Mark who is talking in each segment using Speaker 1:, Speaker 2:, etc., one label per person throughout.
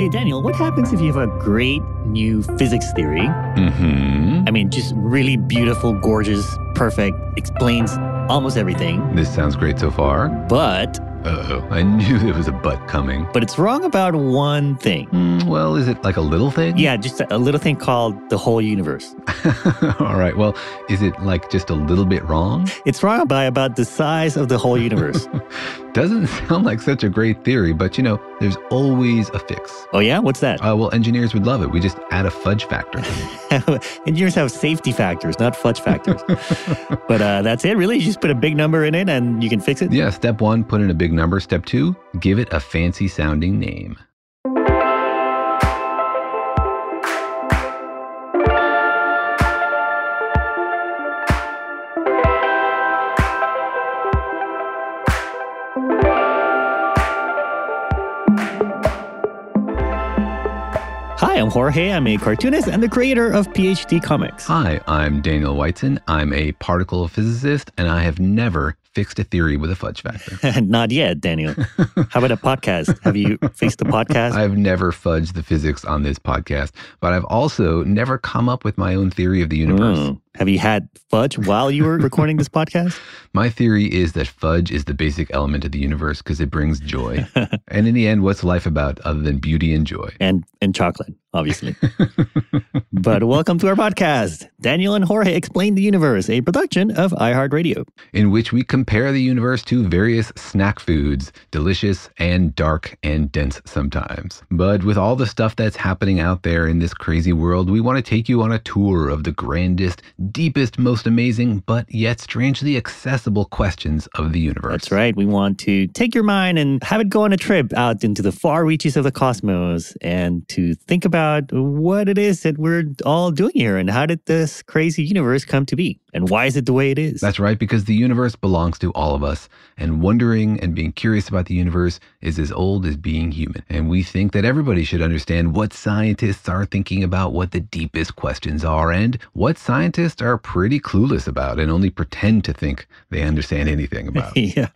Speaker 1: Hey, Daniel, what happens if you have a great new physics theory?
Speaker 2: Mm-hmm.
Speaker 1: I mean, just really beautiful, gorgeous, perfect, explains almost everything.
Speaker 2: This sounds great so far.
Speaker 1: But
Speaker 2: Uh-oh, I knew there was a butt coming.
Speaker 1: but it's wrong about one thing.
Speaker 2: Hmm, well, is it like a little thing?
Speaker 1: Yeah, just a little thing called the whole universe.
Speaker 2: All right. Well, is it like just a little bit wrong?
Speaker 1: It's wrong by about the size of the whole universe.
Speaker 2: Doesn't sound like such a great theory, but you know, there's always a fix.
Speaker 1: oh yeah, what's that?
Speaker 2: Uh, well, engineers would love it. We just add a fudge factor.
Speaker 1: Engineers have safety factors, not fudge factors. but uh, that's it, really. You just put a big number in it and you can fix it.
Speaker 2: yeah, step one, put in a big number. Step two, give it a fancy sounding name.
Speaker 1: Hi, I'm Jorge. I'm a cartoonist and the creator of PhD Comics.
Speaker 2: Hi, I'm Daniel Whiteson. I'm a particle physicist, and I have never fixed a theory with a fudge factor.
Speaker 1: Not yet, Daniel. How about a podcast? Have you fixed a podcast?
Speaker 2: I've never fudged the physics on this podcast, but I've also never come up with my own theory of the universe.
Speaker 1: Mm. Have you had fudge while you were recording this podcast?
Speaker 2: My theory is that fudge is the basic element of the universe because it brings joy. and in the end, what's life about other than beauty and joy?
Speaker 1: And and chocolate, obviously. but welcome to our podcast. Daniel and Jorge explain the universe, a production of iHeartRadio.
Speaker 2: in which we compare the universe to various snack foods, delicious and dark and dense sometimes. But with all the stuff that's happening out there in this crazy world, we want to take you on a tour of the grandest, deepest, most amazing, but yet strangely accessible questions of the universe.
Speaker 1: That's right. We want to take your mind and have it go on a trip out into the far reaches of the cosmos and to think about what it is that we're all doing here and how did this crazy universe come to be and why is it the way it is?
Speaker 2: That's right, because the universe belongs to all of us, and wondering and being curious about the universe is as old as being human. And we think that everybody should understand what scientists are thinking about, what the deepest questions are, and what scientists are pretty clueless about and only pretend to think they understand anything about.
Speaker 1: yeah.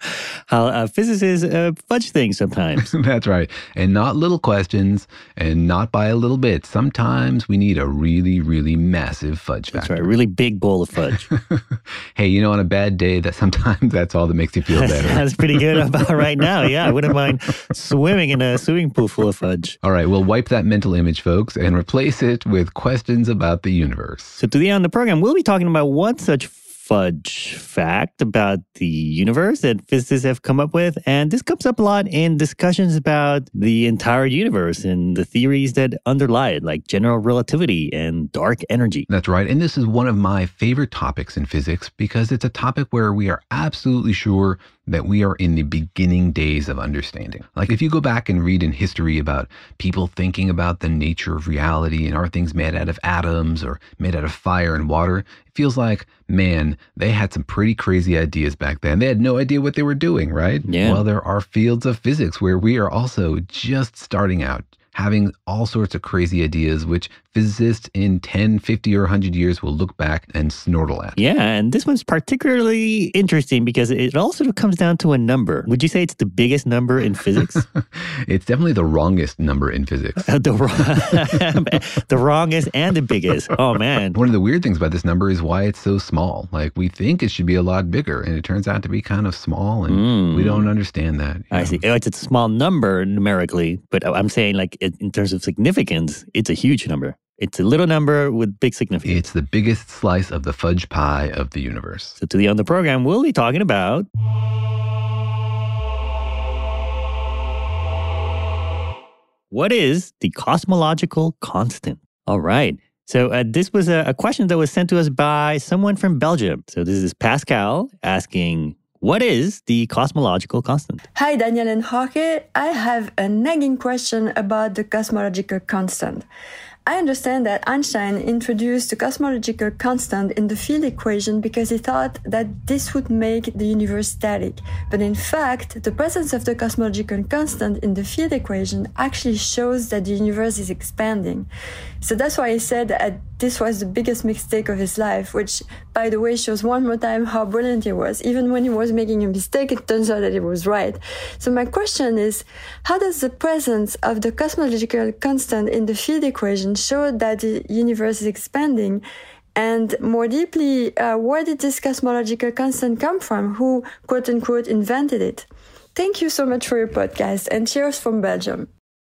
Speaker 1: How uh, physicists uh, fudge things sometimes.
Speaker 2: That's right. And not little questions, and not by a little bit. Sometimes we need a really, really massive fudge
Speaker 1: That's
Speaker 2: factor.
Speaker 1: right. A really big bowl of fudge.
Speaker 2: hey, you know, on a bad day, that sometimes that's all that makes you feel better.
Speaker 1: That's pretty good about right now. Yeah, I wouldn't mind swimming in a swimming pool full of fudge.
Speaker 2: All right, we'll wipe that mental image, folks, and replace it with questions about the universe.
Speaker 1: So today on the program, we'll be talking about one such fudge fact about the universe that physicists have come up with. And this comes up a lot in discussions about the entire universe and the theories that underlie it, like general relativity and dark energy.
Speaker 2: That's right, and this is one of my favorite topics in physics because it's a topic where we are absolutely sure that we are in the beginning days of understanding. Like if you go back and read in history about people thinking about the nature of reality and are things made out of atoms or made out of fire and water, it feels like, man, they had some pretty crazy ideas back then. They had no idea what they were doing, right?
Speaker 1: Yeah.
Speaker 2: Well, there are fields of physics where we are also just starting out having all sorts of crazy ideas, which physicists in 10, 50, or 100 years will look back and snortle at.
Speaker 1: Yeah, and this one's particularly interesting because it all sort of comes down to a number. Would you say it's the biggest number in physics?
Speaker 2: it's definitely the wrongest number in physics.
Speaker 1: the, wrong, the wrongest and the biggest. Oh, man.
Speaker 2: One of the weird things about this number is why it's so small. Like we think it should be a lot bigger, and it turns out to be kind of small, and mm. we don't understand that.
Speaker 1: I know? see. It's a small number numerically, but I'm saying like in terms of significance, it's a huge number. It's a little number with big significance.
Speaker 2: It's the biggest slice of the fudge pie of the universe.
Speaker 1: So, to the end of the program, we'll be talking about. What is the cosmological constant? All right. So, uh, this was a, a question that was sent to us by someone from Belgium. So, this is Pascal asking, what is the cosmological constant?
Speaker 3: Hi, Daniel and Jorge. I have a nagging question about the cosmological constant. I understand that Einstein introduced the cosmological constant in the field equation because he thought that this would make the universe static. But in fact, the presence of the cosmological constant in the field equation actually shows that the universe is expanding. So that's why he said that this was the biggest mistake of his life, which, by the way, shows one more time how brilliant he was. Even when he was making a mistake, it turns out that he was right. So my question is, how does the presence of the cosmological constant in the field equation show that the universe is expanding. And more deeply, uh, where did this cosmological constant come from? Who, quote unquote, invented it? Thank you so much for your podcast and cheers from Belgium.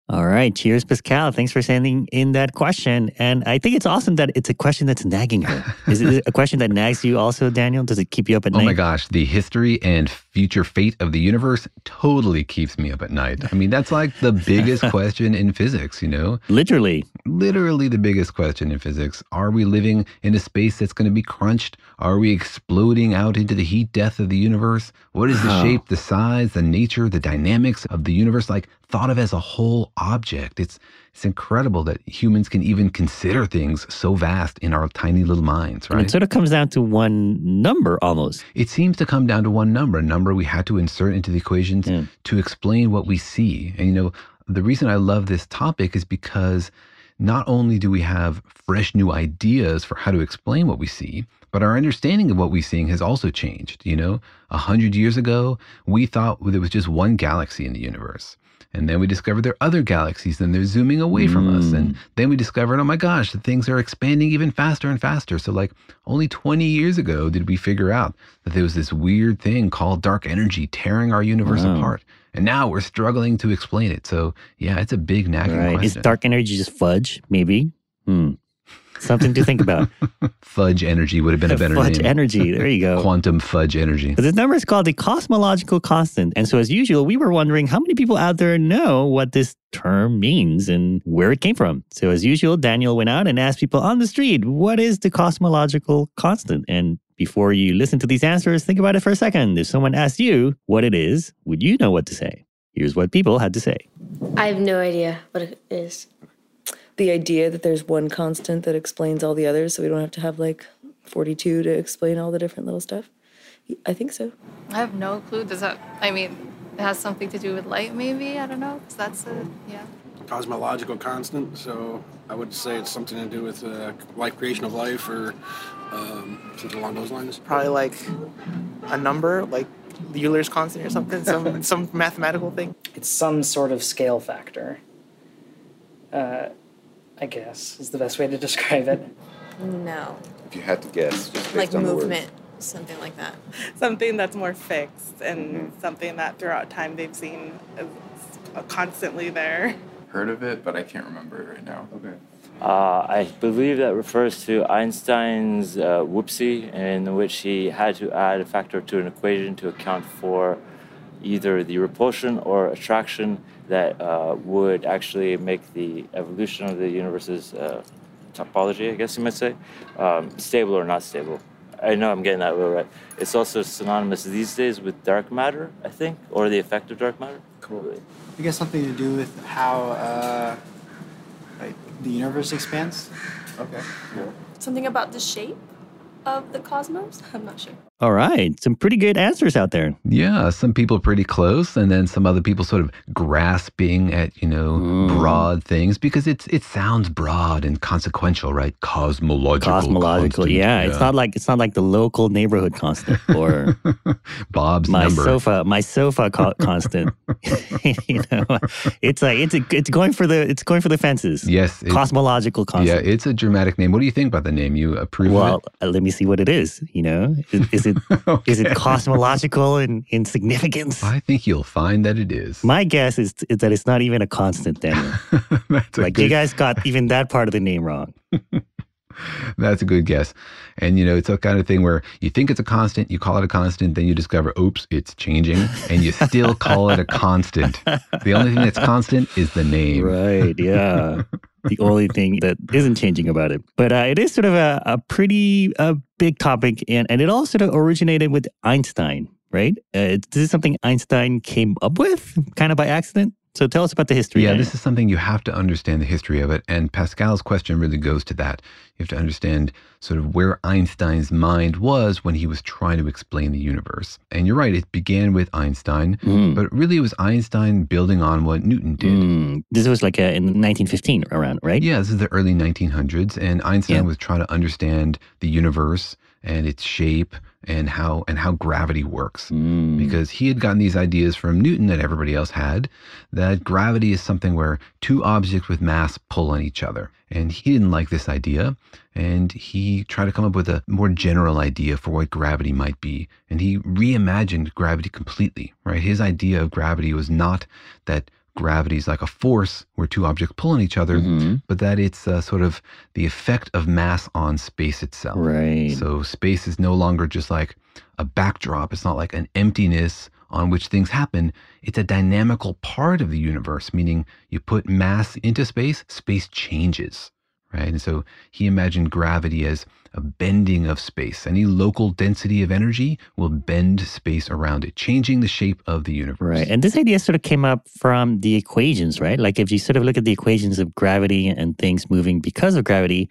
Speaker 1: All right. Cheers, Pascal. Thanks for sending in that question. And I think it's awesome that it's a question that's nagging her. Is it a question that nags you also, Daniel? Does it keep you up at
Speaker 2: oh
Speaker 1: night?
Speaker 2: Oh my gosh. The history and future fate of the universe totally keeps me up at night. I mean, that's like the biggest question in physics, you know?
Speaker 1: Literally.
Speaker 2: Literally the biggest question in physics. Are we living in a space that's going to be crunched? Are we exploding out into the heat death of the universe? What is the shape, the size, the nature, the dynamics of the universe like thought of as a whole object? It's it's incredible that humans can even consider things so vast in our tiny little minds, right?
Speaker 1: And it sort of comes down to one number almost.
Speaker 2: It seems to come down to one number, a number we had to insert into the equations yeah. to explain what we see. And you know, the reason I love this topic is because not only do we have fresh new ideas for how to explain what we see, but our understanding of what we're seeing has also changed. You know, a hundred years ago, we thought there was just one galaxy in the universe. And then we discovered there are other galaxies and they're zooming away from mm. us. And mm. then we discovered, oh my gosh, the things are expanding even faster and faster. So, like, only 20 years ago did we figure out that there was this weird thing called dark energy tearing our universe wow. apart. And now we're struggling to explain it. So, yeah, it's a big nagging right. question.
Speaker 1: Is dark energy just fudge? Maybe. Hmm. Something to think about.
Speaker 2: fudge energy would have been a better name.
Speaker 1: fudge
Speaker 2: name.
Speaker 1: energy. There you go.
Speaker 2: Quantum fudge energy.
Speaker 1: But this number is called the cosmological constant. And so, as usual, we were wondering how many people out there know what this term means and where it came from. So, as usual, Daniel went out and asked people on the street, what is the cosmological constant? And before you listen to these answers, think about it for a second. If someone asked you what it is, would you know what to say? Here's what people had to say.
Speaker 4: I have no idea what it is
Speaker 5: the idea that there's one constant that explains all the others, so we don't have to have like 42 to explain all the different little stuff. I think so.
Speaker 6: I have no clue. Does that? I mean, it has something to do with light, maybe. I don't know. Cause that's a yeah.
Speaker 7: Cosmological constant. So I would say it's something to do with uh, life creation of life or um, something along those lines.
Speaker 8: Probably like a number, like the Euler's constant or something, some some mathematical thing.
Speaker 9: It's some sort of scale factor. Uh, I guess is the best way to describe it.
Speaker 10: No.
Speaker 11: If you had to guess, just
Speaker 10: like movement, something like that.
Speaker 12: Something that's more fixed and mm-hmm. something that throughout time they've seen is constantly there.
Speaker 11: Heard of it, but I can't remember it right now. Okay.
Speaker 13: Uh, I believe that refers to Einstein's uh, whoopsie, in which he had to add a factor to an equation to account for either the repulsion or attraction that uh, would actually make the evolution of the universe's uh, topology, I guess you might say, um, stable or not stable. I know I'm getting that word right. It's also synonymous these days with dark matter, I think, or the effect of dark matter.
Speaker 14: Cool. I guess something to do with how uh, like the universe expands.
Speaker 11: Okay. Yeah.
Speaker 15: Something about the shape of the cosmos? I'm not sure.
Speaker 1: All right. Some pretty good answers out there.
Speaker 2: Yeah, some people pretty close, and then some other people sort of grasping at you know broad things because it's it sounds broad and consequential, right? Cosmological.
Speaker 1: Cosmological.
Speaker 2: constant,
Speaker 1: Yeah, It's not like it's not like the local neighborhood constant or
Speaker 2: Bob's
Speaker 1: my
Speaker 2: number.
Speaker 1: sofa my sofa co- constant. you know, it's like it's a, it's going for the it's going for the fences.
Speaker 2: Yes,
Speaker 1: Cosmological constant.
Speaker 2: Yeah, it's a dramatic name. What do you think about the name? You approve
Speaker 1: Well,
Speaker 2: of
Speaker 1: uh, let me see what it is. You know, is, is it is it cosmological in, in significance?
Speaker 2: I think you'll find that it is.
Speaker 1: My guess is, is that it's not even a constant, Daniel. Like you guys got even that part of the name wrong.
Speaker 2: That's a good guess. And you know, it's a kind of thing where you think it's a constant, you call it a constant, then you discover, oops, it's changing, and you still call it a constant. The only thing that's constant is the name.
Speaker 1: Right. Yeah. The only thing that isn't changing about it. But uh, it is sort of a, a pretty big topic, and, and it all sort of originated with Einstein, right? Uh, this is something Einstein came up with kind of by accident. So tell us about the history.
Speaker 2: Yeah,
Speaker 1: Daniel.
Speaker 2: this is something you have to understand the history of it. And Pascal's question really goes to that. You have to understand sort of where Einstein's mind was when he was trying to explain the universe. And you're right, it began with Einstein,
Speaker 1: Mm.
Speaker 2: but really it was Einstein building on what Newton did.
Speaker 1: Mm, This was like uh, in 1915 around, right?
Speaker 2: Yeah, this is the early 1900s, and Einstein
Speaker 1: Yeah.
Speaker 2: was trying to understand the universe and its shape and how and how gravity works.
Speaker 1: Mm.
Speaker 2: Because he had gotten these ideas from Newton that everybody else had that gravity is something where two objects with mass pull on each other. And he didn't like this idea, and he tried to come up with a more general idea for what gravity might be. And he reimagined gravity completely, right? His idea of gravity was not that gravity is like a force where two objects pull on each other,
Speaker 1: Mm-hmm.
Speaker 2: but that it's uh, sort of the effect of mass on space itself.
Speaker 1: Right.
Speaker 2: So space is no longer just like a backdrop. It's not like an emptiness on which things happen. It's a dynamical part of the universe, meaning you put mass into space, space changes, right? And so he imagined gravity as a bending of space. Any local density of energy will bend space around it, changing the shape of the universe.
Speaker 1: Right. And this idea sort of came up from the equations, right? Like if you sort of look at the equations of gravity and things moving because of gravity,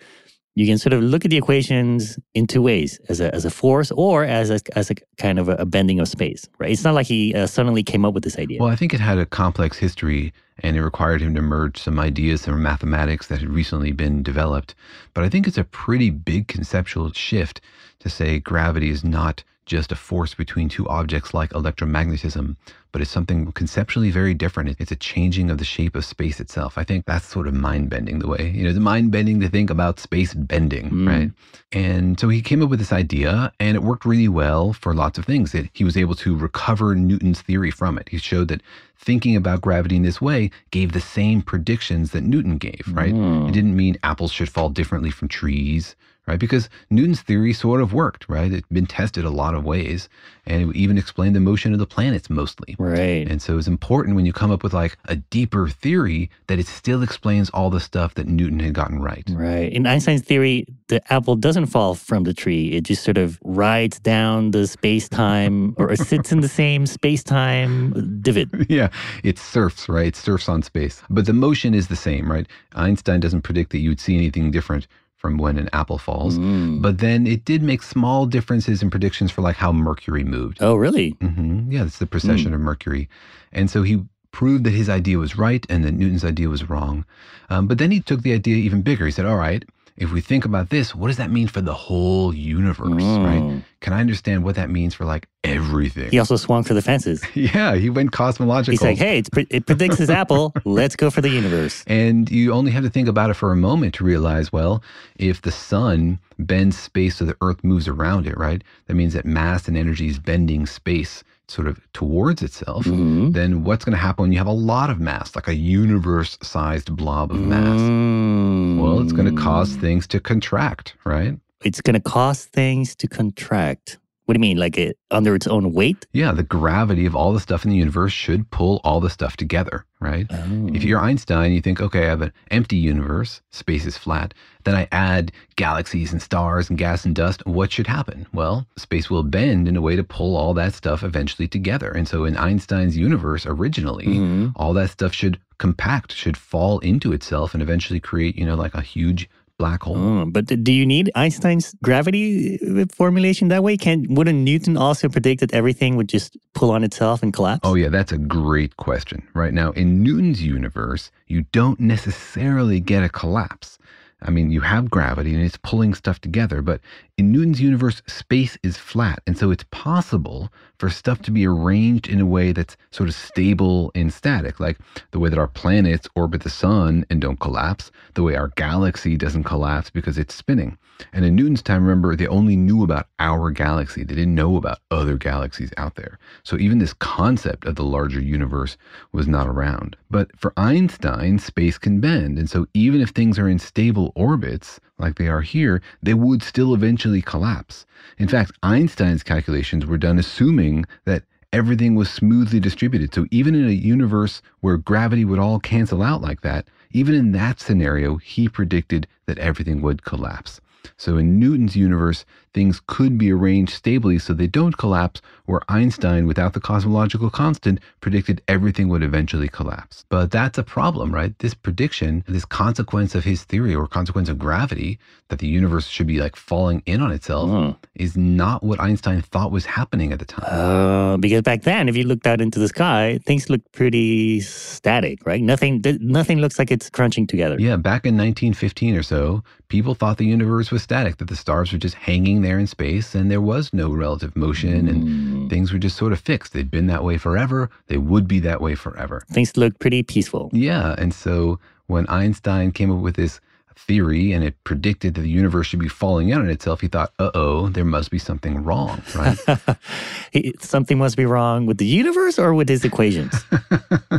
Speaker 1: you can sort of look at the equations in two ways as a, as a force or as a, as a kind of a, bending of space, right? It's not like he uh, suddenly came up with this idea.
Speaker 2: Well, I think it had a complex history and it required him to merge some ideas from mathematics that had recently been developed. But I think it's a pretty big conceptual shift to say gravity is not just a force between two objects like electromagnetism, but it's something conceptually very different. It's a changing of the shape of space itself. I think that's sort of mind bending the way, you know, it's mind bending to think about space bending, mm. right? And so he came up with this idea and it worked really well for lots of things. It, he was able to recover Newton's theory from it. He showed that thinking about gravity in this way gave the same predictions that Newton gave, right? Mm. It didn't mean apples should fall differently from trees, right? Because Newton's theory sort of worked, right? It's been tested a lot of ways and it even explained the motion of the planets mostly.
Speaker 1: Right.
Speaker 2: And so it's important when you come up with like a deeper theory that it still explains all the stuff that Newton had gotten right.
Speaker 1: Right. In Einstein's theory, the apple doesn't fall from the tree. It just sort of rides down the space time or sits in the same space time divot.
Speaker 2: yeah, it surfs, right? It surfs on space. But the motion is the same, right? Einstein doesn't predict that you would see anything different from when an apple falls.
Speaker 1: Mm.
Speaker 2: But then it did make small differences in predictions for like how Mercury moved.
Speaker 1: Oh, really?
Speaker 2: hmm Yeah, it's the precession of Mercury. And so he proved that his idea was right and that Newton's idea was wrong. Um, but then he took the idea even bigger. He said, all right, if we think about this, what does that mean for the whole universe, right? Hmm. Can I understand what that means for like everything?
Speaker 1: He also swung for the fences.
Speaker 2: Yeah, he went cosmological.
Speaker 1: He's like, hey, it's pre- it predicts his apple. Let's go for the universe.
Speaker 2: And you only have to think about it for a moment to realize, well, if the sun bends space so the earth moves around it, right? That means that mass and energy is bending space sort of towards itself.
Speaker 1: Mm-hmm.
Speaker 2: Then what's going to happen when you have a lot of mass, like a universe sized blob of mass?
Speaker 1: Mm.
Speaker 2: Well, it's going to cause things to contract, right?
Speaker 1: It's going to cause things to contract. What do you mean? Like it under its own weight?
Speaker 2: Yeah, the gravity of all the stuff in the universe should pull all the stuff together, right?
Speaker 1: Oh.
Speaker 2: If you're Einstein, you think, okay, I have an empty universe, space is flat. Then I add galaxies and stars and gas and dust. What should happen? Well, space will bend in a way to pull all that stuff eventually together. And so in Einstein's universe, originally,
Speaker 1: Mhm.
Speaker 2: all that stuff should compact, should fall into itself and eventually create, you know, like a huge black hole.
Speaker 1: Oh, but do you need Einstein's gravity uh, formulation that way? Can wouldn't Newton also predict that everything would just pull on itself and collapse?
Speaker 2: Oh, yeah, that's a great question. Right now, in Newton's universe, you don't necessarily get a collapse. I mean, you have gravity and it's pulling stuff together, but in Newton's universe, space is flat. And so it's possible for stuff to be arranged in a way that's sort of stable and static, like the way that our planets orbit the sun and don't collapse, the way our galaxy doesn't collapse because it's spinning. And in Newton's time, remember, they only knew about our galaxy. They didn't know about other galaxies out there. So even this concept of the larger universe was not around. But for Einstein, space can bend. And so even if things are in stable orbits, like they are here, they would still eventually collapse. In fact, Einstein's calculations were done assuming that everything was smoothly distributed. So even in a universe where gravity would all cancel out like that, even in that scenario, he predicted that everything would collapse. So in Newton's universe, things could be arranged stably so they don't collapse, where Einstein, without the cosmological constant, predicted everything would eventually collapse. But that's a problem, right? This prediction, this consequence of his theory or consequence of gravity, that the universe should be like falling in on itself, is not what Einstein thought was happening at the time.
Speaker 1: Uh, because back then, if you looked out into the sky, things looked pretty static, right? Nothing, th- nothing looks like it's crunching together.
Speaker 2: Yeah, back in 1915 or so, people thought the universe was static, that the stars were just hanging there in space and there was no relative motion and hmm. things were just sort of fixed. They'd been that way forever. They would be that way forever.
Speaker 1: Things looked pretty peaceful.
Speaker 2: Yeah. And so when Einstein came up with this theory and it predicted that the universe should be falling in on itself, he thought, uh oh, there must be something wrong, right?
Speaker 1: Something must be wrong with the universe or with his equations.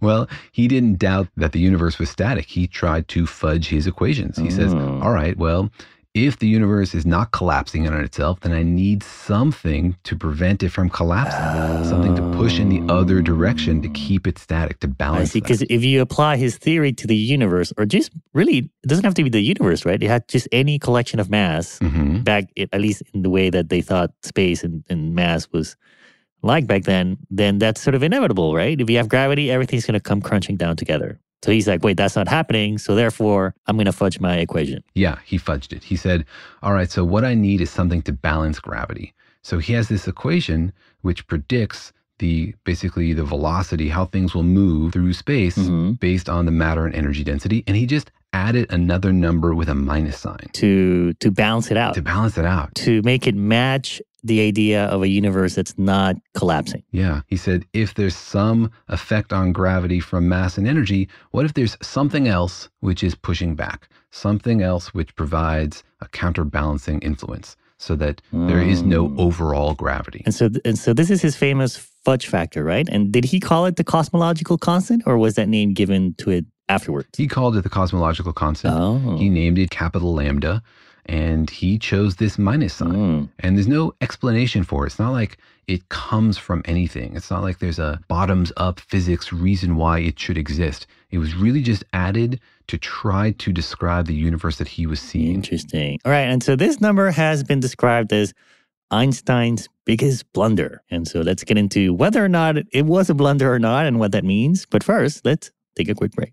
Speaker 2: Well, he didn't doubt that the universe was static. He tried to fudge his equations. He says,
Speaker 1: Oh.
Speaker 2: all right, well, if the universe is not collapsing in on itself, then I need something to prevent it from collapsing, something to push in the other direction to keep it static, to
Speaker 1: I
Speaker 2: balance
Speaker 1: see. Because if you apply his theory to the universe, or just really, it doesn't have to be the universe, right? It had just any collection of mass
Speaker 2: Mhm.
Speaker 1: back, at least in the way that they thought space and, and mass was like back then, then that's sort of inevitable, right? If you have gravity, everything's going to come crunching down together. So he's like, wait, that's not happening. So therefore, I'm going to fudge my equation.
Speaker 2: Yeah, he fudged it. He said, All right, so what I need is something to balance gravity. So he has this equation which predicts the basically the velocity, how things will move through space mm-hmm. based on the matter and energy density. And he just added another number with a minus sign
Speaker 1: to to balance it out.
Speaker 2: To balance it out.
Speaker 1: To make it match the idea of a universe that's not collapsing.
Speaker 2: Yeah. He said, if there's some effect on gravity from mass and energy, what if there's something else which is pushing back? Something else which provides a counterbalancing influence so that there is no hmm. overall gravity.
Speaker 1: And so, and so this is his famous fudge factor, right? And did he call it the cosmological constant, or was that name given to it afterwards?
Speaker 2: He called it the cosmological constant.
Speaker 1: Oh.
Speaker 2: He named it capital lambda, and he chose this minus sign. Hmm. And there's no explanation for it. It's not like it comes from anything. It's not like there's a bottoms up physics reason why it should exist. It was really just added to try to describe the universe that he was seeing.
Speaker 1: Interesting. All right. And so this number has been described as Einstein's biggest blunder. And so let's get into whether or not it was a blunder or not and what that means. But first, let's take a quick break.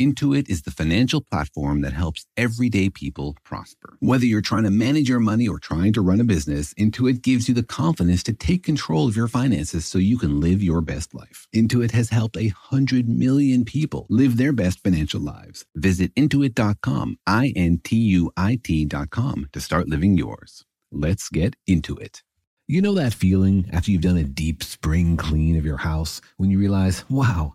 Speaker 2: Intuit is the financial platform that helps everyday people prosper. Whether you're trying to manage your money or trying to run a business, Intuit gives you the confidence to take control of your finances so you can live your best life. Intuit has helped a hundred million people live their best financial lives. Visit intuit.com, I N T U I T.com to start living yours. Let's get into it. You know that feeling after you've done a deep spring clean of your house when you realize, wow,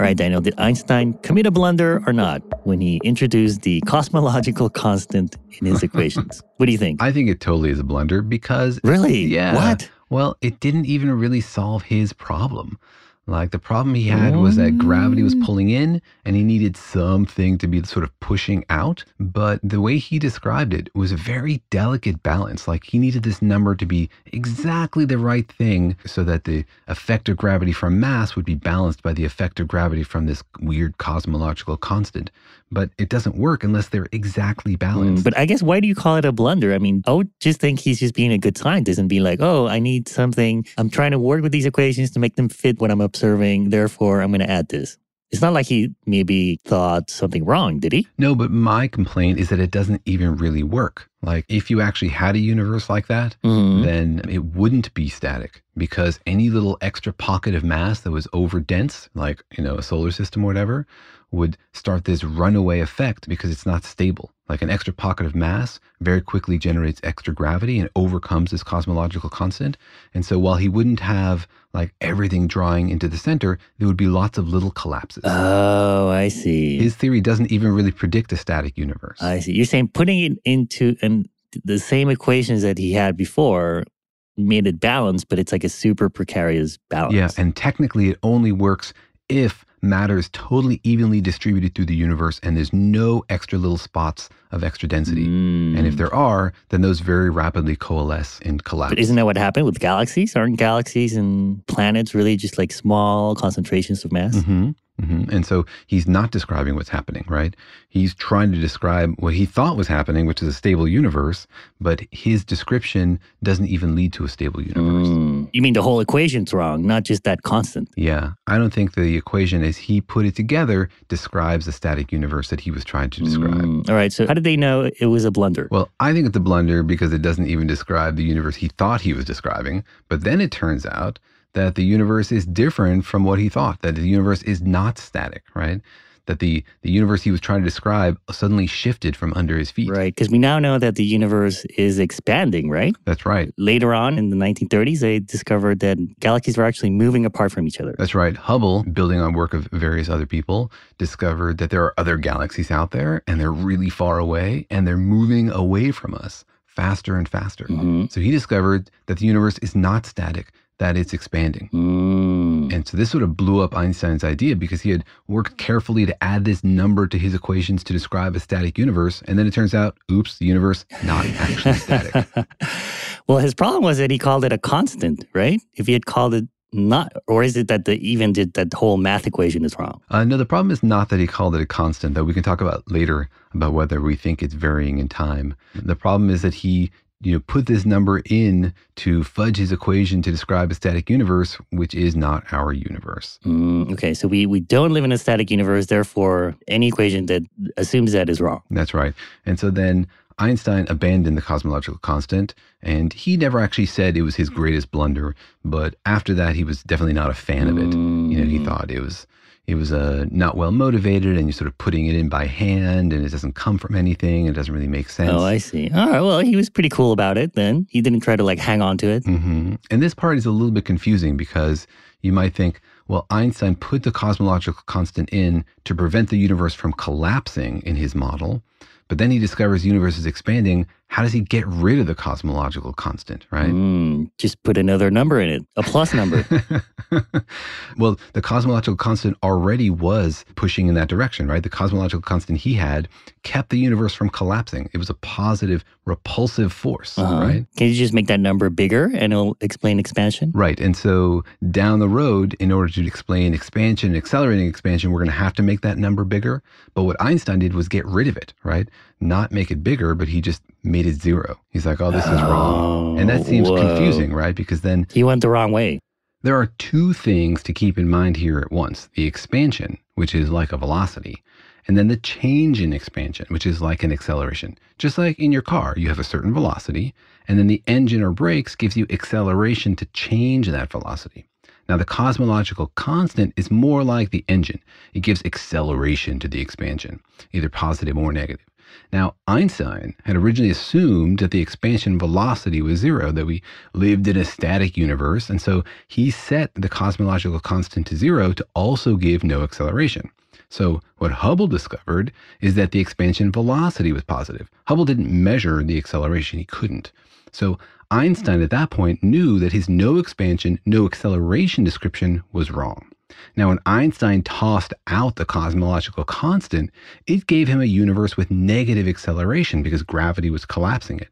Speaker 1: All right, Daniel, did Einstein commit a blunder or not when he introduced the cosmological constant in his equations? What do you think?
Speaker 16: I think it totally is a blunder because.
Speaker 1: Really?
Speaker 16: Yeah.
Speaker 1: What?
Speaker 16: Well, it didn't even really solve his problem. Like the problem he had was that gravity was pulling in and he needed something to be sort of pushing out. But the way he described it was a very delicate balance. Like he needed this number to be exactly the right thing so that the effect of gravity from mass would be balanced by the effect of gravity from this weird cosmological constant. But it doesn't work unless they're exactly balanced.
Speaker 1: Mm, but I guess why do you call it a blunder? I mean, I would just think he's just being a good scientist and be like, oh, I need something. I'm trying to work with these equations to make them fit what I'm observing. Therefore, I'm going to add this. It's not like he maybe thought something wrong, did he?
Speaker 16: No, but my complaint is that it doesn't even really work. Like, if you actually had a universe like that,
Speaker 1: Mhm.
Speaker 16: then it wouldn't be static because any little extra pocket of mass that was over dense, like, you know, a solar system or whatever, would start this runaway effect because it's not stable. Like an extra pocket of mass very quickly generates extra gravity and overcomes this cosmological constant. And so while he wouldn't have like everything drawing into the center, there would be lots of little collapses.
Speaker 1: Oh, I see.
Speaker 16: His theory doesn't even really predict a static universe.
Speaker 1: I see. You're saying putting it into and the same equations that he had before made it balanced, but it's like a super precarious balance.
Speaker 16: Yeah, and technically it only works if matter is totally evenly distributed through the universe and there's no extra little spots of extra density. And if there are, then those very rapidly coalesce and collapse.
Speaker 1: But isn't that what happened with galaxies? Aren't galaxies and planets really just like small concentrations of mass?
Speaker 16: hmm hmm And so he's not describing what's happening, right? He's trying to describe what he thought was happening, which is a stable universe, but his description doesn't even lead to a stable universe.
Speaker 1: Mm. You mean the whole equation's wrong, not just that constant?
Speaker 16: Yeah, I don't think the equation as he put it together describes the static universe that he was trying to describe.
Speaker 1: Mm. All right, so how did they know it was a blunder?
Speaker 16: Well, I think it's a blunder because it doesn't even describe the universe he thought he was describing. But then it turns out that the universe is different from what he thought, that the universe is not static, right?
Speaker 2: that the, the universe he was trying to describe suddenly shifted from under his feet.
Speaker 1: Right, because we now know that the universe is expanding, right?
Speaker 2: That's right.
Speaker 1: Later on in the 1930s, they discovered that galaxies were actually moving apart from each other.
Speaker 2: That's right. Hubble, building on work of various other people, discovered that there are other galaxies out there and they're really far away and they're moving away from us faster and faster.
Speaker 1: Mm-hmm.
Speaker 2: So he discovered that the universe is not static, that it's expanding.
Speaker 1: Mm.
Speaker 2: And so this sort of blew up Einstein's idea because he had worked carefully to add this number to his equations to describe a static universe. And then it turns out, oops, the universe not actually static.
Speaker 1: well, his problem was that he called it a constant, right? If he had called it not, or is it that the even did that whole math equation is wrong?
Speaker 2: Uh, no, the problem is not that he called it a constant, though we can talk about later about whether we think it's varying in time. The problem is that he you know, put this number in to fudge his equation to describe a static universe, which is not our universe.
Speaker 1: Mm, okay, so we, we don't live in a static universe, therefore, any equation that assumes that is wrong.
Speaker 2: That's right. And so then Einstein abandoned the cosmological constant, and he never actually said it was his greatest blunder. But after that, he was definitely not a fan of it. You know, he thought it was it was uh, not well motivated, and you're sort of putting it in by hand, and it doesn't come from anything. It doesn't really make sense.
Speaker 1: Oh, I see. All right. Well, he was pretty cool about it. Then he didn't try to like hang on to it.
Speaker 2: hmm And this part is a little bit confusing because you might think, well, Einstein put the cosmological constant in to prevent the universe from collapsing in his model. But then he discovers the universe is expanding. How does he get rid of the cosmological constant, right?
Speaker 1: Mm, just put another number in it, a plus number.
Speaker 2: well, the cosmological constant already was pushing in that direction, right? The cosmological constant he had kept the universe from collapsing. It was a positive, repulsive force,
Speaker 1: Uh-huh.
Speaker 2: right?
Speaker 1: Can you just make that number bigger and it'll explain expansion?
Speaker 2: Right. And so down the road, in order to explain expansion, accelerating expansion, we're going to have to make that number bigger. But what Einstein did was get rid of it, right? Not make it bigger, but he just made it zero. He's like, oh, this is wrong. And that oh, seems
Speaker 1: whoa.
Speaker 2: confusing, right? Because then
Speaker 1: He went the wrong way.
Speaker 2: there are two things to keep in mind here at once the expansion, which is like a velocity, and then the change in expansion, which is like an acceleration. Just like in your car, you have a certain velocity, and then the engine or brakes gives you acceleration to change that velocity. Now, the cosmological constant is more like the engine. It gives acceleration to the expansion, either positive or negative. Now, Einstein had originally assumed that the expansion velocity was zero, that we lived in a static universe, and so he set the cosmological constant to zero to also give no acceleration. So, what Hubble discovered is that the expansion velocity was positive. Hubble didn't measure the acceleration, he couldn't. So, Einstein at that point knew that his no expansion, no acceleration description was wrong. Now, when Einstein tossed out the cosmological constant, it gave him a universe with negative acceleration because gravity was collapsing it.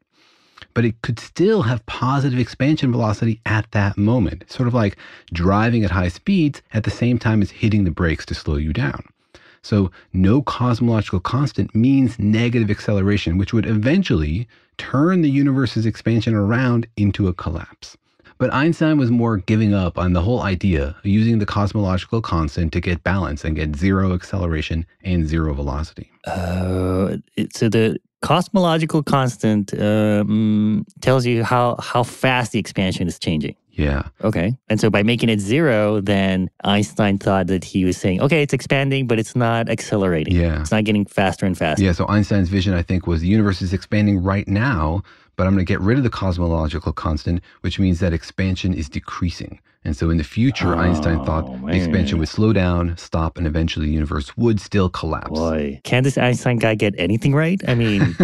Speaker 2: But it could still have positive expansion velocity at that moment, sort of like driving at high speeds at the same time as hitting the brakes to slow you down. So, no cosmological constant means negative acceleration, which would eventually turn the universe's expansion around into a collapse. But Einstein was more giving up on the whole idea of using the cosmological constant to get balance and get zero acceleration and zero velocity.
Speaker 1: Uh, it- so the cosmological constant um, tells you how, how fast the expansion is changing.
Speaker 2: Yeah.
Speaker 1: Okay. And so by making it zero, then Einstein thought that he was saying, okay, it's expanding, but it's not accelerating.
Speaker 2: Yeah.
Speaker 1: It's not getting faster and faster.
Speaker 2: Yeah, so Einstein's vision, I think, was the universe is expanding right now, but I'm going to get rid of the cosmological constant, which means that expansion is decreasing. And so in the future, oh, Einstein thought
Speaker 1: Oh,
Speaker 2: the expansion would slow down, stop, and eventually the universe would still collapse.
Speaker 1: Boy, can this Einstein guy get anything right? I mean,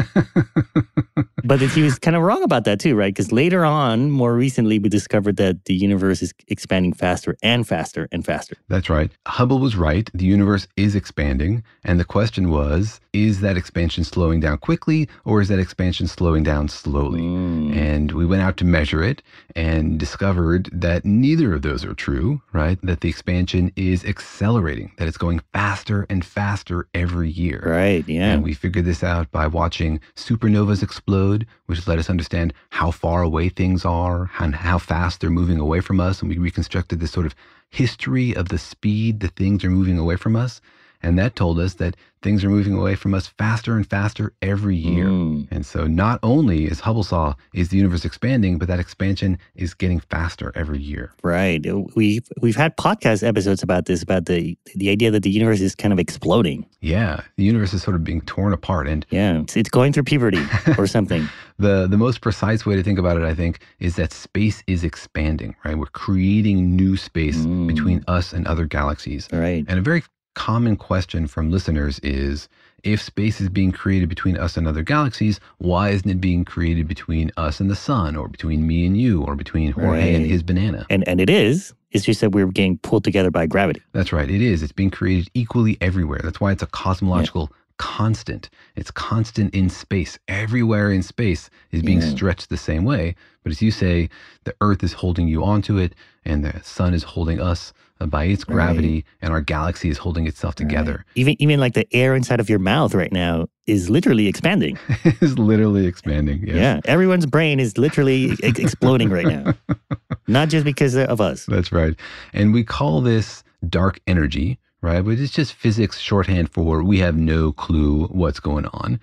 Speaker 1: but he was kind of wrong about that too, right? Because later on, more recently, we discovered that the universe is expanding faster and faster and faster.
Speaker 2: That's right. Hubble was right. The universe is expanding. And the question was is that expansion slowing down quickly or is that expansion slowing down slowly? Hmm. And we went out to measure it and discovered that neither of those are true, right? That the expansion is accelerating, that it's going faster and faster every year.
Speaker 1: Right. Yeah.
Speaker 2: And we figured this out by watching supernovas explode, which let us understand how far away things are and how fast they're moving away from us. And we reconstructed this sort of history of the speed the things are moving away from us. And that told us that things are moving away from us faster and faster every year.
Speaker 1: Mm.
Speaker 2: And so not only, as Hubble saw, is the universe expanding, but that expansion is getting faster every year.
Speaker 1: Right. We've we've had podcast episodes about this, about the the idea that the universe is kind of exploding.
Speaker 2: Yeah, the universe is sort of being torn apart, and
Speaker 1: yeah, it's, it's going through puberty or something.
Speaker 2: the the most precise way to think about it, I think, is that space is expanding. Right, we're creating new space
Speaker 1: Mm.
Speaker 2: between us and other galaxies.
Speaker 1: Right.
Speaker 2: And a very common question from listeners is if space is being created between us and other galaxies, why isn't it being created between us and the sun, or between me and you, or between Jorge and his banana?
Speaker 1: And and it is. It's just that we're getting pulled together by gravity.
Speaker 2: That's right. It is. It's being created equally everywhere. That's why it's a cosmological constant. It's constant in space. Everywhere in space is being
Speaker 1: Yeah.
Speaker 2: stretched the same way. But as you say, the Earth is holding you onto it, and the sun is holding us by its
Speaker 1: Right.
Speaker 2: gravity, and our galaxy is holding itself together.
Speaker 1: Even even like the air inside of your mouth right now is literally expanding.
Speaker 2: it's literally expanding. Yes.
Speaker 1: Yeah, everyone's brain is literally ex- exploding right now. Not just because of us.
Speaker 2: That's right. And we call this dark energy, right? But it's just physics shorthand for we have no clue what's going on.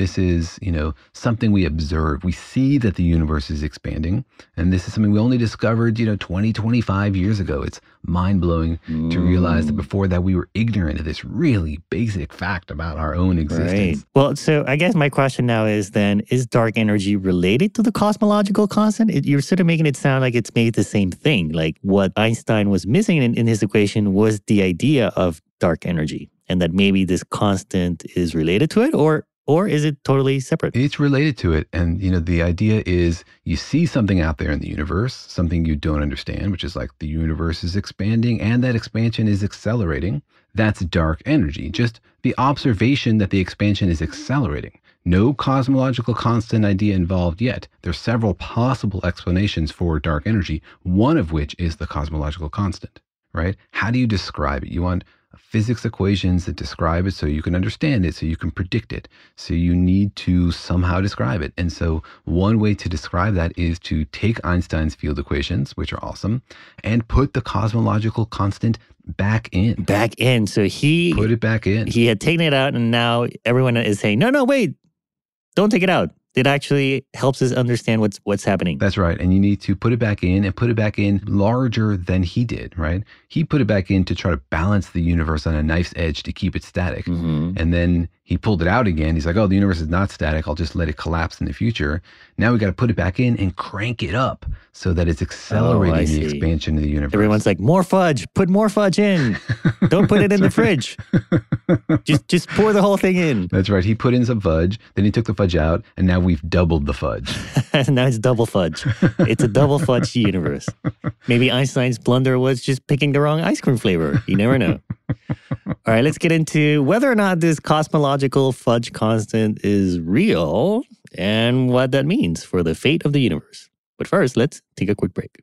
Speaker 2: This is, you know, something we observe. We see that the universe is expanding. And this is something we only discovered, you know, 20, 25 years ago. It's mind blowing to realize that mm. before that we were ignorant of this really basic fact about our own existence.
Speaker 1: Right. Well, so I guess my question now is then is dark energy related to the cosmological constant? It, you're sort of making it sound like it's made the same thing. Like what Einstein was missing in, in his equation was the idea of dark energy and that maybe this constant is related to it or or is it totally separate?
Speaker 2: It's related to it. And, you know, the idea is you see something out there in the universe, something you don't understand, which is like the universe is expanding and that expansion is accelerating. That's dark energy. Just the observation that the expansion is accelerating. No cosmological constant idea involved yet. There's several possible explanations for dark energy, one of which is the cosmological constant, right? How do you describe it? You want physics equations that describe it so you can understand it, so you can predict it. So you need to somehow describe it. And so one way to describe that is to take Einstein's field equations, which are awesome, and put the cosmological constant back in.
Speaker 1: Back in. So he
Speaker 2: put it back in.
Speaker 1: He had taken it out and now everyone is saying, "No, no, wait. Don't take it out." It actually helps us understand what's what's happening.
Speaker 2: That's right. And you need to put it back in and put it back in larger than he did, right? He put it back in to try to balance the universe on a knife's edge to keep it static.
Speaker 1: Mm-hmm.
Speaker 2: And then he pulled it out again. He's like, oh, the universe is not static. I'll just let it collapse in the future. Now we got to put it back in and crank it up so that it's accelerating the expansion of the universe.
Speaker 1: Everyone's like, "More fudge. Put more fudge in. Don't put it in the fridge. just just pour the whole thing in."
Speaker 2: That's right. He put in some fudge, then he took the fudge out, and now we've doubled the fudge.
Speaker 1: now it's double fudge. It's a double fudge universe. Maybe Einstein's blunder was just picking the wrong ice cream flavor. You never know. All right, let's get into whether or not this cosmological fudge constant is real and what that means for the fate of the universe. But first, let's take a quick break.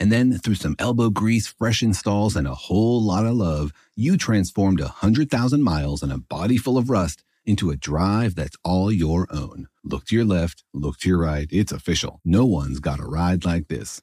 Speaker 17: And then through some elbow grease, fresh installs, and a whole lot of love, you transformed a 100,000 miles and a body full of rust into a drive that's all your own. Look to your left, look to your right. It's official. No one's got a ride like this.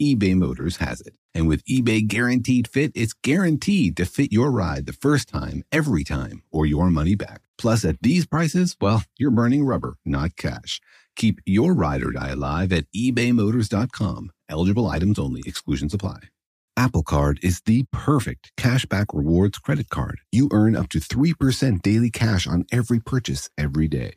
Speaker 17: eBay Motors has it. And with eBay Guaranteed Fit, it's guaranteed to fit your ride the first time, every time, or your money back. Plus, at these prices, well, you're burning rubber, not cash. Keep your ride or die alive at ebaymotors.com. Eligible items only, exclusions apply. Apple Card is the perfect cashback rewards credit card. You earn up to 3% daily cash on every purchase every day.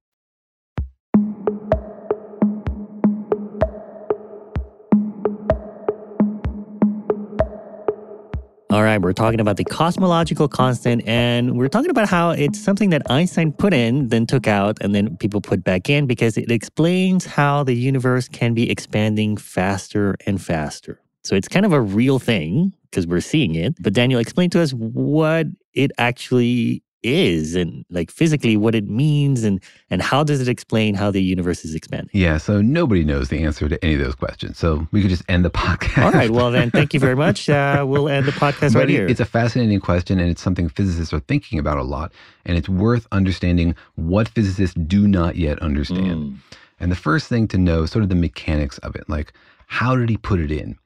Speaker 1: All right, we're talking about the cosmological constant, and we're talking about how it's something that Einstein put in, then took out, and then people put back in because it explains how the universe can be expanding faster and faster. So it's kind of a real thing because we're seeing it. But Daniel, explain to us what it actually is and like physically what it means and and how does it explain how the universe is expanding
Speaker 2: Yeah, so nobody knows the answer to any of those questions. So we could just end the podcast.
Speaker 1: all right well then thank you very much uh, we'll end the podcast
Speaker 2: But
Speaker 1: right
Speaker 2: it-
Speaker 1: here
Speaker 2: It's a fascinating question, and it's something physicists are thinking about a lot. And it's worth understanding what physicists do not yet understand. And the first thing to know, sort of the mechanics of it, like how did he put it in?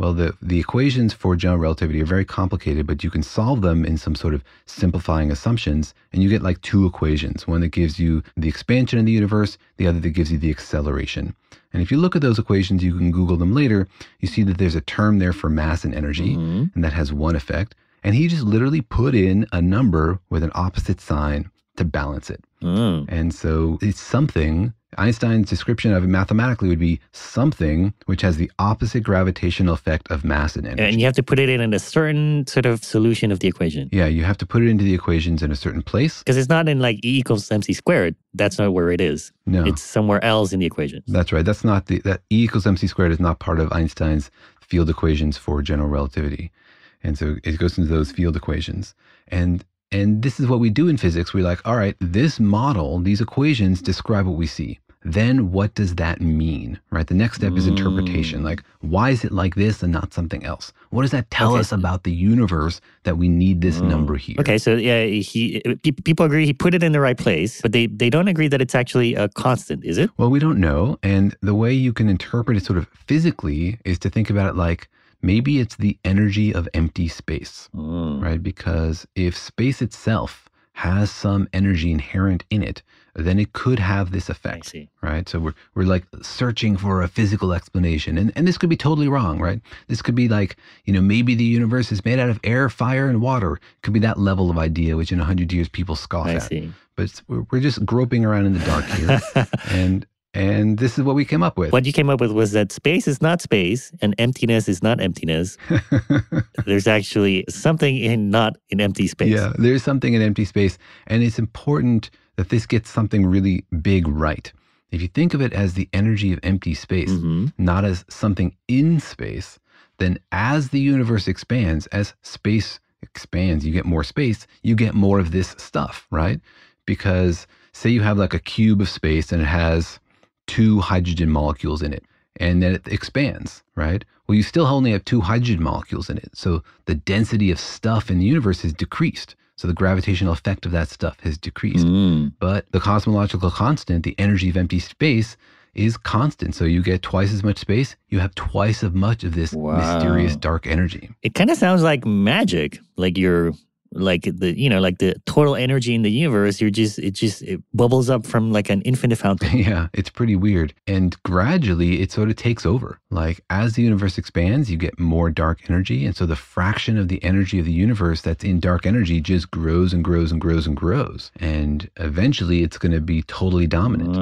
Speaker 2: Well, the, the equations for general relativity are very complicated, but you can solve them in some sort of simplifying assumptions, and you get like two equations one that gives you the expansion of the universe, the other that gives you the acceleration. And if you look at those equations, you can Google them later, you see that there's a term there for mass and energy, mm-hmm. and that has one effect. And he just literally put in a number with an opposite sign to balance it. Mm. And so it's something, Einstein's description of it mathematically would be something which has the opposite gravitational effect of mass and energy.
Speaker 1: and you have to put it in a certain sort of solution of the equation
Speaker 2: yeah, you have to put it into the equations in a certain place.
Speaker 1: because it's not in like e equals mc squared that's not where it is
Speaker 2: No.
Speaker 1: it's somewhere else in the equation
Speaker 2: That's right. That's not the that E equals mc squared is not part of Einstein's field equations for general relativity, and so it goes into those field equations. And and this is what we do in physics. We're like, all right, this model, these equations describe what we see. Then what does that mean? Right. The next step is interpretation. Like, mm. why is it like this and not something else? What does that tell
Speaker 1: Okay.
Speaker 2: us about the universe that we need this mm. number here?
Speaker 1: Okay, so yeah, he people agree he put it in the right place, but they they don't agree that it's actually a constant, is it?
Speaker 2: Well, we don't know. And the way you can interpret it sort of physically is to think about it like maybe it's the energy of empty space, mm. right? Because if space itself has some energy inherent in it, then it could have this effect, right? So we're, we're like searching for a physical explanation. And, and this could be totally wrong, right? This could be like, you know, maybe the universe is made out of air, fire, and water. It could be that level of idea, which in 100 years people scoff
Speaker 1: I
Speaker 2: at.
Speaker 1: see.
Speaker 2: But we're, we're just groping around in the dark here. and and this is what we came up with.
Speaker 1: What you came up with was that space is not space and emptiness is not emptiness. There's actually something in not in empty space.
Speaker 2: Yeah, there's something in empty space. And it's important that this gets something really big right. If you think of it as the energy of empty space, mm-hmm. not as something in space, then as the universe expands, as space expands, you get more space, you get more of this stuff, right? Because say you have like a cube of space and it has two hydrogen molecules in it, and then it expands, right? Well, you still only have two hydrogen molecules in it. So the density of stuff in the universe has decreased. So the gravitational effect of that stuff has decreased. Hmm. But the cosmological constant, the energy of empty space, is constant. So you get twice as much space, you have twice as much of this mysterious dark energy.
Speaker 1: It kind of sounds like magic, like you're like the you know like the total energy in the universe. You're just it just it bubbles up from like an infinite fountain.
Speaker 2: Yeah, it's pretty weird. And gradually it sort of takes over. Like as the universe expands, you get more dark energy. And so the fraction of the energy of the universe that's in dark energy just grows and grows and grows and grows. And eventually it's going to be totally dominant.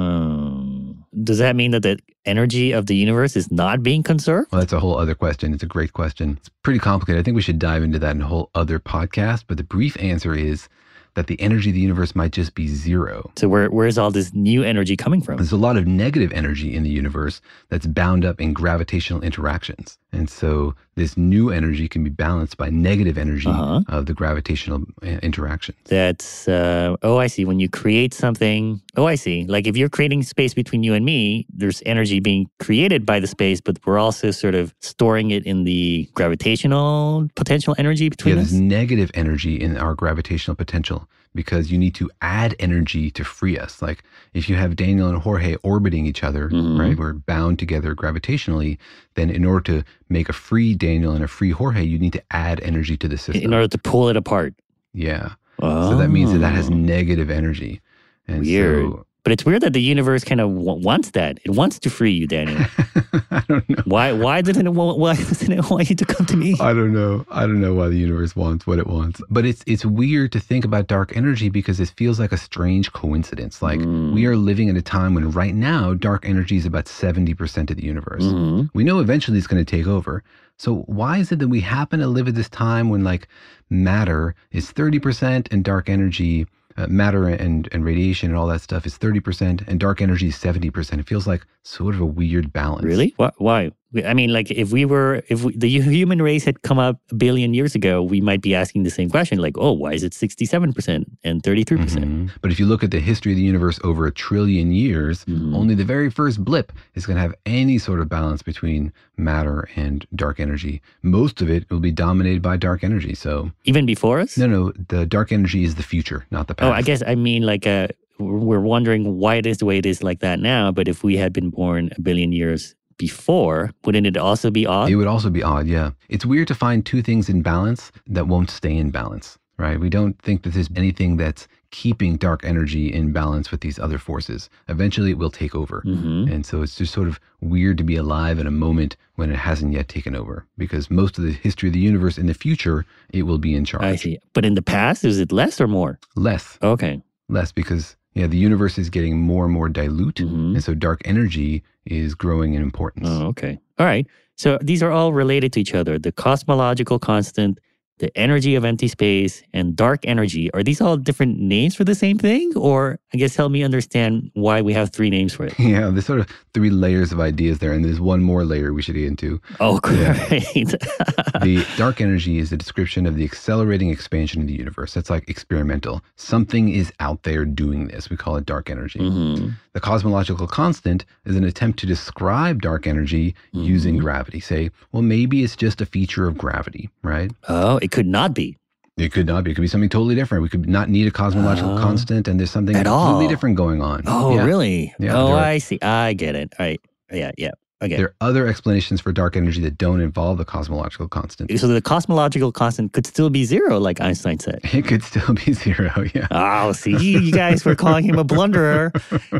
Speaker 1: Does that mean that the energy of the universe is not being conserved?
Speaker 2: Well, that's a whole other question. It's a great question. It's pretty complicated. I think we should dive into that in a whole other podcast. But the brief answer is that the energy of the universe might just be zero.
Speaker 1: So where where is all this new energy coming from?
Speaker 2: There's a lot of negative energy in the universe that's bound up in gravitational interactions. And so this new energy can be balanced by negative energy
Speaker 1: Uh-huh.
Speaker 2: of the gravitational uh, interaction.
Speaker 1: That's uh, oh, I see. When you create something, oh, I see. Like if you're creating space between you and me, there's energy being created by the space, but we're also sort of storing it in the gravitational potential energy between
Speaker 2: Yeah,
Speaker 1: between
Speaker 2: there's negative energy in our gravitational potential because you need to add energy to free us. Like if you have Daniel and Jorge orbiting each other,
Speaker 1: Mm-hmm.
Speaker 2: right? We're bound together gravitationally. Then in order to make a free Daniel and a free Jorge, you need to add energy to the system.
Speaker 1: In order to pull it apart.
Speaker 2: yeah. So that means that that has
Speaker 1: Oh.
Speaker 2: negative energy. And
Speaker 1: Weird.
Speaker 2: so
Speaker 1: But it's weird that the universe kind of w- wants that. It wants to free you, Daniel.
Speaker 2: I don't know.
Speaker 1: Why? Why doesn't it? Want, why doesn't it want you to come to me?
Speaker 2: I don't know. I don't know why the universe wants what it wants. But it's it's weird to think about dark energy because it feels like a strange coincidence. Like
Speaker 1: Mm.
Speaker 2: we are living at a time when right now dark energy is about 70% of the universe.
Speaker 1: Mhm.
Speaker 2: We know eventually it's going to take over. So why is it that we happen to live at this time when like matter is 30% and dark energy uh, matter and, and radiation and all that stuff is 30% and dark energy is 70%. It feels like sort of a weird balance.
Speaker 1: Really? Why? Why? I mean, like, if we were, if we, the human race had come up a billion years ago, we might be asking the same question, like, oh, why is it sixty-seven percent and thirty-three percent?
Speaker 2: Mhm. But if you look at the history of the universe over a trillion years,
Speaker 1: Mm-hmm.
Speaker 2: only the very first blip is going to have any sort of balance between matter and dark energy. Most of it will be dominated by dark energy. So,
Speaker 1: Even before us?
Speaker 2: no, no, the dark energy is the future, not the past.
Speaker 1: Oh, I guess I mean, like, uh, we're wondering why it is the way it is like that now. But if we had been born a billion years before, wouldn't it also be odd?
Speaker 2: It would also be odd, yeah. It's weird to find two things in balance that won't stay in balance, right? We don't think that there's anything that's keeping dark energy in balance with these other forces. Eventually, it will take over.
Speaker 1: Mhm.
Speaker 2: And so it's just sort of weird to be alive in a moment when it hasn't yet taken over because most of the history of the universe in the future, it will be in charge.
Speaker 1: I see. But in the past, is it less or more?
Speaker 2: Less.
Speaker 1: Okay.
Speaker 2: Less because yeah, the universe is getting more and more dilute. And so dark energy is growing in importance.
Speaker 1: Mm-hmm. Oh, okay. All right. So these are all related to each other. The cosmological constant, the energy of empty space, and dark energy. Are these all different names for the same thing? Or I guess help me understand why we have three names for it.
Speaker 2: Yeah, there's sort of three layers of ideas there, and there's one more layer we should get into.
Speaker 1: Oh,
Speaker 2: Yeah.
Speaker 1: great.
Speaker 2: the dark energy is a description of the accelerating expansion of the universe. That's like experimental. Something is out there doing this. We call it dark energy.
Speaker 1: Mm-hmm.
Speaker 2: The cosmological constant is an attempt to describe dark energy using gravity. Say, well, maybe it's just a feature of gravity, right?
Speaker 1: Oh, it could not be.
Speaker 2: It could not be. It could be something totally different. We could not need a cosmological
Speaker 1: Oh.
Speaker 2: constant, and there's something completely
Speaker 1: all.
Speaker 2: different going on.
Speaker 1: Oh,
Speaker 2: Yeah.
Speaker 1: really?
Speaker 2: Yeah,
Speaker 1: oh, I see. I get it. All right. Yeah, yeah. Okay.
Speaker 2: There are other explanations for dark energy that don't involve the cosmological constant.
Speaker 1: So the cosmological constant could still be zero, like Einstein said.
Speaker 2: It could still be zero, yeah.
Speaker 1: Oh, see, you guys were calling him a blunderer,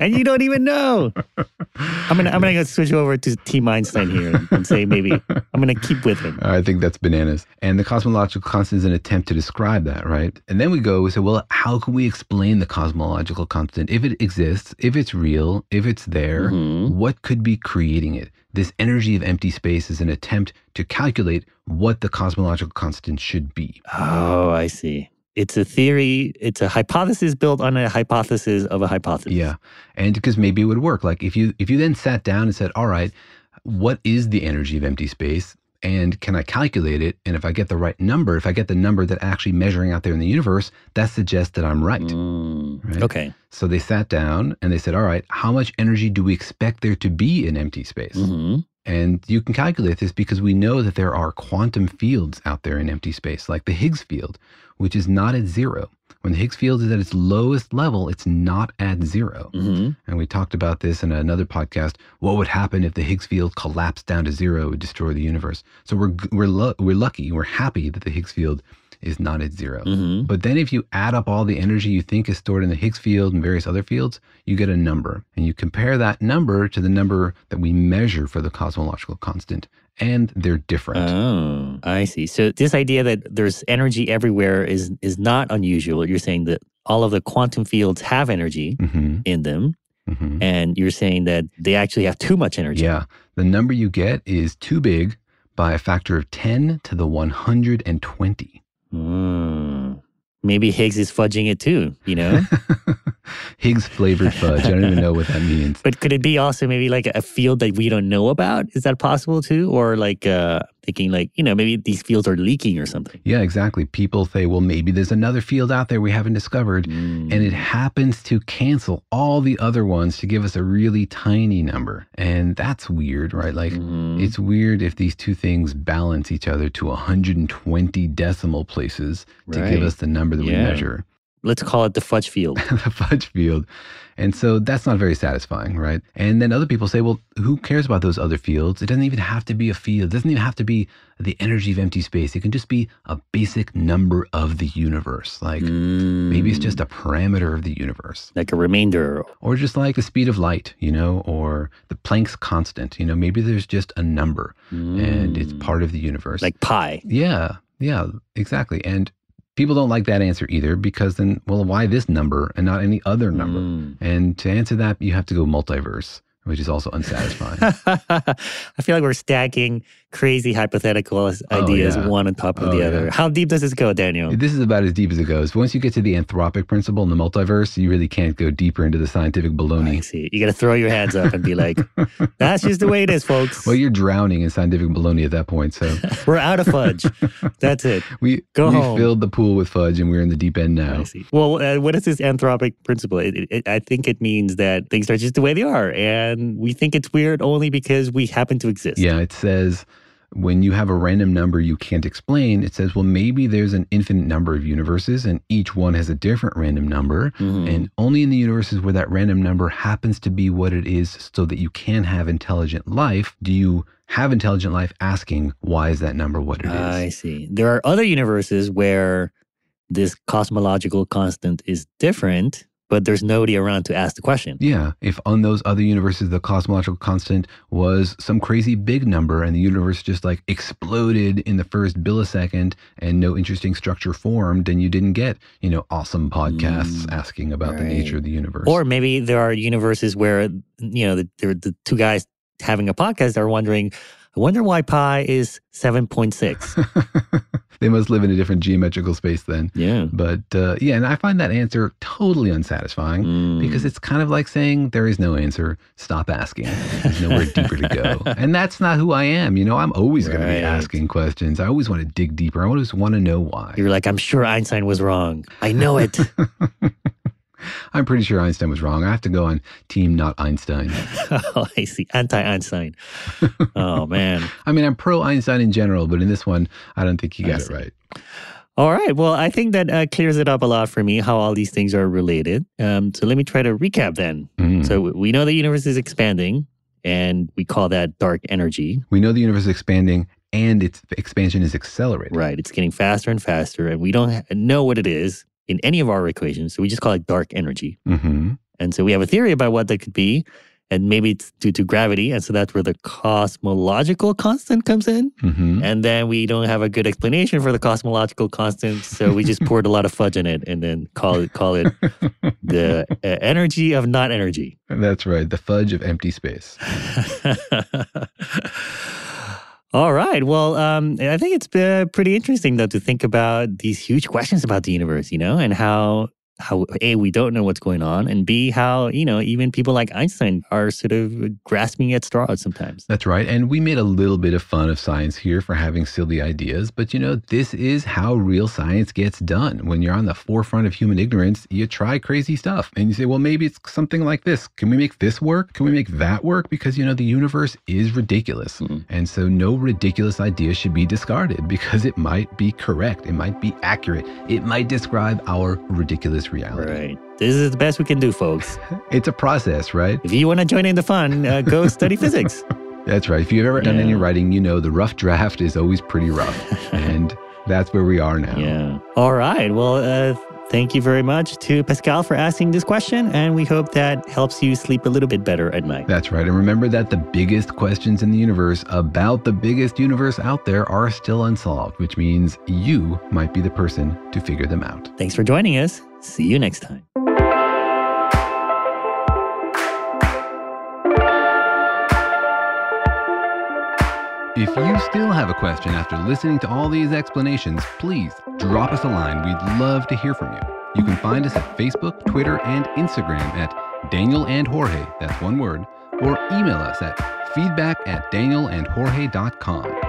Speaker 1: and you don't even know. I'm gonna, I'm gonna switch over to Team Einstein here and say maybe I'm gonna keep with him.
Speaker 2: I think that's bananas. And the cosmological constant is an attempt to describe that, right? And then we go, we say, well, how can we explain the cosmological constant? If it exists, if it's real, if it's there,
Speaker 1: Mm-hmm.
Speaker 2: what could be creating it? This energy of empty space is an attempt to calculate what the cosmological constant should be.
Speaker 1: Oh, I see. It's a theory. It's a hypothesis built on a hypothesis of a hypothesis.
Speaker 2: Yeah. And because maybe it would work. Like if you if you then sat down and said, all right, what is the energy of empty space? And can I calculate it? And if I get the right number, if I get the number that actually measuring out there in the universe, that suggests that I'm right. right?
Speaker 1: Okay.
Speaker 2: So they sat down and they said, all right, how much energy do we expect there to be in empty space?
Speaker 1: Mhm.
Speaker 2: And you can calculate this because we know that there are quantum fields out there in empty space, like the Higgs field, which is not at zero. When the Higgs field is at its lowest level, it's not at 0
Speaker 1: Mhm.
Speaker 2: And we talked about this in another podcast. What would happen if the Higgs field collapsed down to zero? It would destroy the universe. So we're we're lu- we're lucky. We're happy that the Higgs field is not at 0
Speaker 1: Mhm.
Speaker 2: But then if you add up all the energy you think is stored in the Higgs field and various other fields, you get a number. And you compare that number to the number that we measure for the cosmological constant, and they're different.
Speaker 1: Oh, I see. So this idea that there's energy everywhere is is not unusual. You're saying that all of the quantum fields have energy
Speaker 2: Mhm.
Speaker 1: in them, And you're saying that they actually have too much energy.
Speaker 2: Yeah. The number you get is too big by a factor of 10 to the 120.
Speaker 1: Hmm. Maybe Higgs is fudging it too, you know?
Speaker 2: Higgs flavored fudge. I don't even know what that means.
Speaker 1: but could it be also maybe like a field that we don't know about? Is that possible too? Or like uh, thinking like, you know, maybe these fields are leaking or something.
Speaker 2: Yeah, exactly. People say, well, maybe there's another field out there we haven't discovered.
Speaker 1: Mm.
Speaker 2: And it happens to cancel all the other ones to give us a really tiny number. And that's weird, right? Like,
Speaker 1: Mm-hmm.
Speaker 2: it's weird if these two things balance each other to 120 decimal places to give us the number that we measure.
Speaker 1: Let's call it the fudge field.
Speaker 2: the fudge field. And so that's not very satisfying, right? And then other people say, well, who cares about those other fields? It doesn't even have to be a field. It doesn't even have to be the energy of empty space. It can just be a basic number of the universe. Like maybe it's just a parameter of the universe.
Speaker 1: Like a remainder.
Speaker 2: Or just like the speed of light, you know, or the Planck's constant. You know, maybe there's just a number and it's mm. part of the universe.
Speaker 1: Like pi.
Speaker 2: Yeah, yeah, exactly. And people don't like that answer either because then, well, why this number and not any other number? Hmm. And to answer that, you have to go multiverse, which is also unsatisfying.
Speaker 1: I feel like we're stacking crazy hypothetical ideas
Speaker 2: yeah.
Speaker 1: one on top of
Speaker 2: Oh,
Speaker 1: the
Speaker 2: yeah.
Speaker 1: other. How deep does this go, Daniel?
Speaker 2: this is about as deep as it goes. Once you get to the anthropic principle in the multiverse, you really can't go deeper into the scientific baloney.
Speaker 1: I see. You got to throw your hands up and be like, that's just the way it is, folks.
Speaker 2: Well, you're drowning in scientific baloney at that point. So
Speaker 1: We're out of fudge. That's it.
Speaker 2: we
Speaker 1: Go
Speaker 2: we
Speaker 1: home.
Speaker 2: filled the pool with fudge and we're in the deep end now.
Speaker 1: I see. Well, uh, what is this anthropic principle? It, it, I think it means that things are just the way they are. And we think it's weird only because we happen to exist.
Speaker 2: Yeah, it says when you have a random number you can't explain, it says, well, maybe there's an infinite number of universes and each one has a different random number.
Speaker 1: Mm-hmm.
Speaker 2: And only in the universes where that random number happens to be what it is so that you can have intelligent life, do you have intelligent life asking, why is that number what it is?
Speaker 1: I see. There are other universes where this cosmological constant is different, but there's nobody around to ask the question.
Speaker 2: Yeah, if on those other universes the cosmological constant was some crazy big number and the universe just like exploded in the first millisecond and no interesting structure formed, then you didn't get, you know, awesome podcasts mm, asking about the nature of the universe.
Speaker 1: Or maybe there are universes where, you know, the, the, the two guys having a podcast are wondering, I wonder why pi is 7.6.
Speaker 2: they must live in a different geometrical space then.
Speaker 1: Yeah.
Speaker 2: But uh, yeah, and I find that answer totally unsatisfying
Speaker 1: Mm.
Speaker 2: because it's kind of like saying there is no answer. Stop asking. There's nowhere deeper to go. And that's not who I am. You know, I'm always going to be asking questions. I always want to dig deeper. I always want to know why.
Speaker 1: You're like, I'm sure Einstein was wrong. I know it.
Speaker 2: I'm pretty sure Einstein was wrong. I have to go on team not Einstein.
Speaker 1: oh, I see. Anti Einstein. Oh, man.
Speaker 2: I mean, I'm pro Einstein in general, but in this one, I don't think he got it right.
Speaker 1: All right. Well, I think that uh, clears it up a lot for me how all these things are related. Um, so let me try to recap then.
Speaker 2: Mm.
Speaker 1: So we know the universe is expanding, and we call that dark energy.
Speaker 2: We know the universe is expanding and its expansion is accelerating.
Speaker 1: Right. It's getting faster and faster, and we don't know what it is in any of our equations. So we just call it dark energy.
Speaker 2: hmm
Speaker 1: And so we have a theory about what that could be. And maybe it's due to gravity. And so that's where the cosmological constant comes in.
Speaker 2: hmm
Speaker 1: And then we don't have a good explanation for the cosmological constant. So we just poured a lot of fudge in it and then call it, call it the uh, energy of not energy.
Speaker 2: That's right. The fudge of empty space.
Speaker 1: All right. Well, um, I think it's uh, pretty interesting, though, to think about these huge questions about the universe, you know, and how how a we don't know what's going on, and b how you know even people like Einstein are sort of grasping at straws sometimes.
Speaker 2: That's right. And we made a little bit of fun of science here for having silly ideas. But you know, this is how real science gets done. When you're on the forefront of human ignorance, you try crazy stuff and you say, well, maybe it's something like this. Can we make this work? Can we make that work? Because, you know, the universe is ridiculous. Hmm. And so no ridiculous idea should be discarded because it might be correct. It might be accurate. It might describe our ridiculous reality.
Speaker 1: Right. This is the best we can do, folks.
Speaker 2: It's a process, right?
Speaker 1: If you want to join in the fun, uh, go study physics.
Speaker 2: That's right. If you've ever done
Speaker 1: Yeah.
Speaker 2: any writing, you know the rough draft is always pretty rough. and that's where we are now.
Speaker 1: Yeah. All right. Well, uh, thank you very much to Pascal for asking this question. And we hope that helps you sleep a little bit better at night.
Speaker 2: That's right. And remember that the biggest questions in the universe about the biggest universe out there are still unsolved, which means you might be the person to figure them out.
Speaker 1: Thanks for joining us. See you next time.
Speaker 2: If you still have a question after listening to all these explanations, please drop us a line. We'd love to hear from you. You can find us at Facebook, Twitter, and Instagram at Daniel and Jorge, that's one word, or email us at feedback at danielandjorge.com.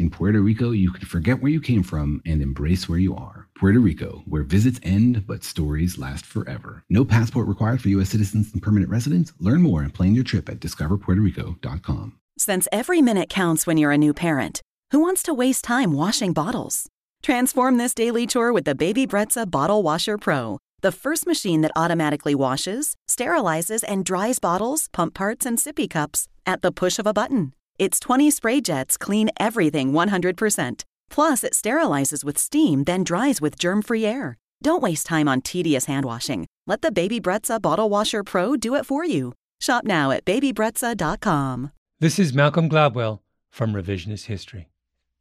Speaker 17: In Puerto Rico, you can forget where you came from and embrace where you are. Puerto Rico, where visits end but stories last forever. No passport required for U.S. citizens and permanent residents. Learn more and plan your trip at discoverpuertorico.com.
Speaker 18: Since every minute counts when you're a new parent, who wants to waste time washing bottles? Transform this daily chore with the Baby Brezza Bottle Washer Pro, the first machine that automatically washes, sterilizes, and dries bottles, pump parts, and sippy cups at the push of a button. Its 20 spray jets clean everything 100%. Plus, it sterilizes with steam, then dries with germ free air. Don't waste time on tedious hand washing. Let the Baby Brezza Bottle Washer Pro do it for you. Shop now at babybrezza.com.
Speaker 19: This is Malcolm Gladwell from Revisionist History.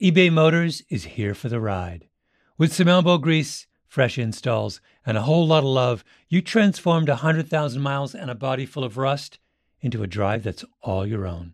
Speaker 19: eBay Motors is here for the ride. With some elbow grease, fresh installs, and a whole lot of love, you transformed 100,000 miles and a body full of rust into a drive that's all your own.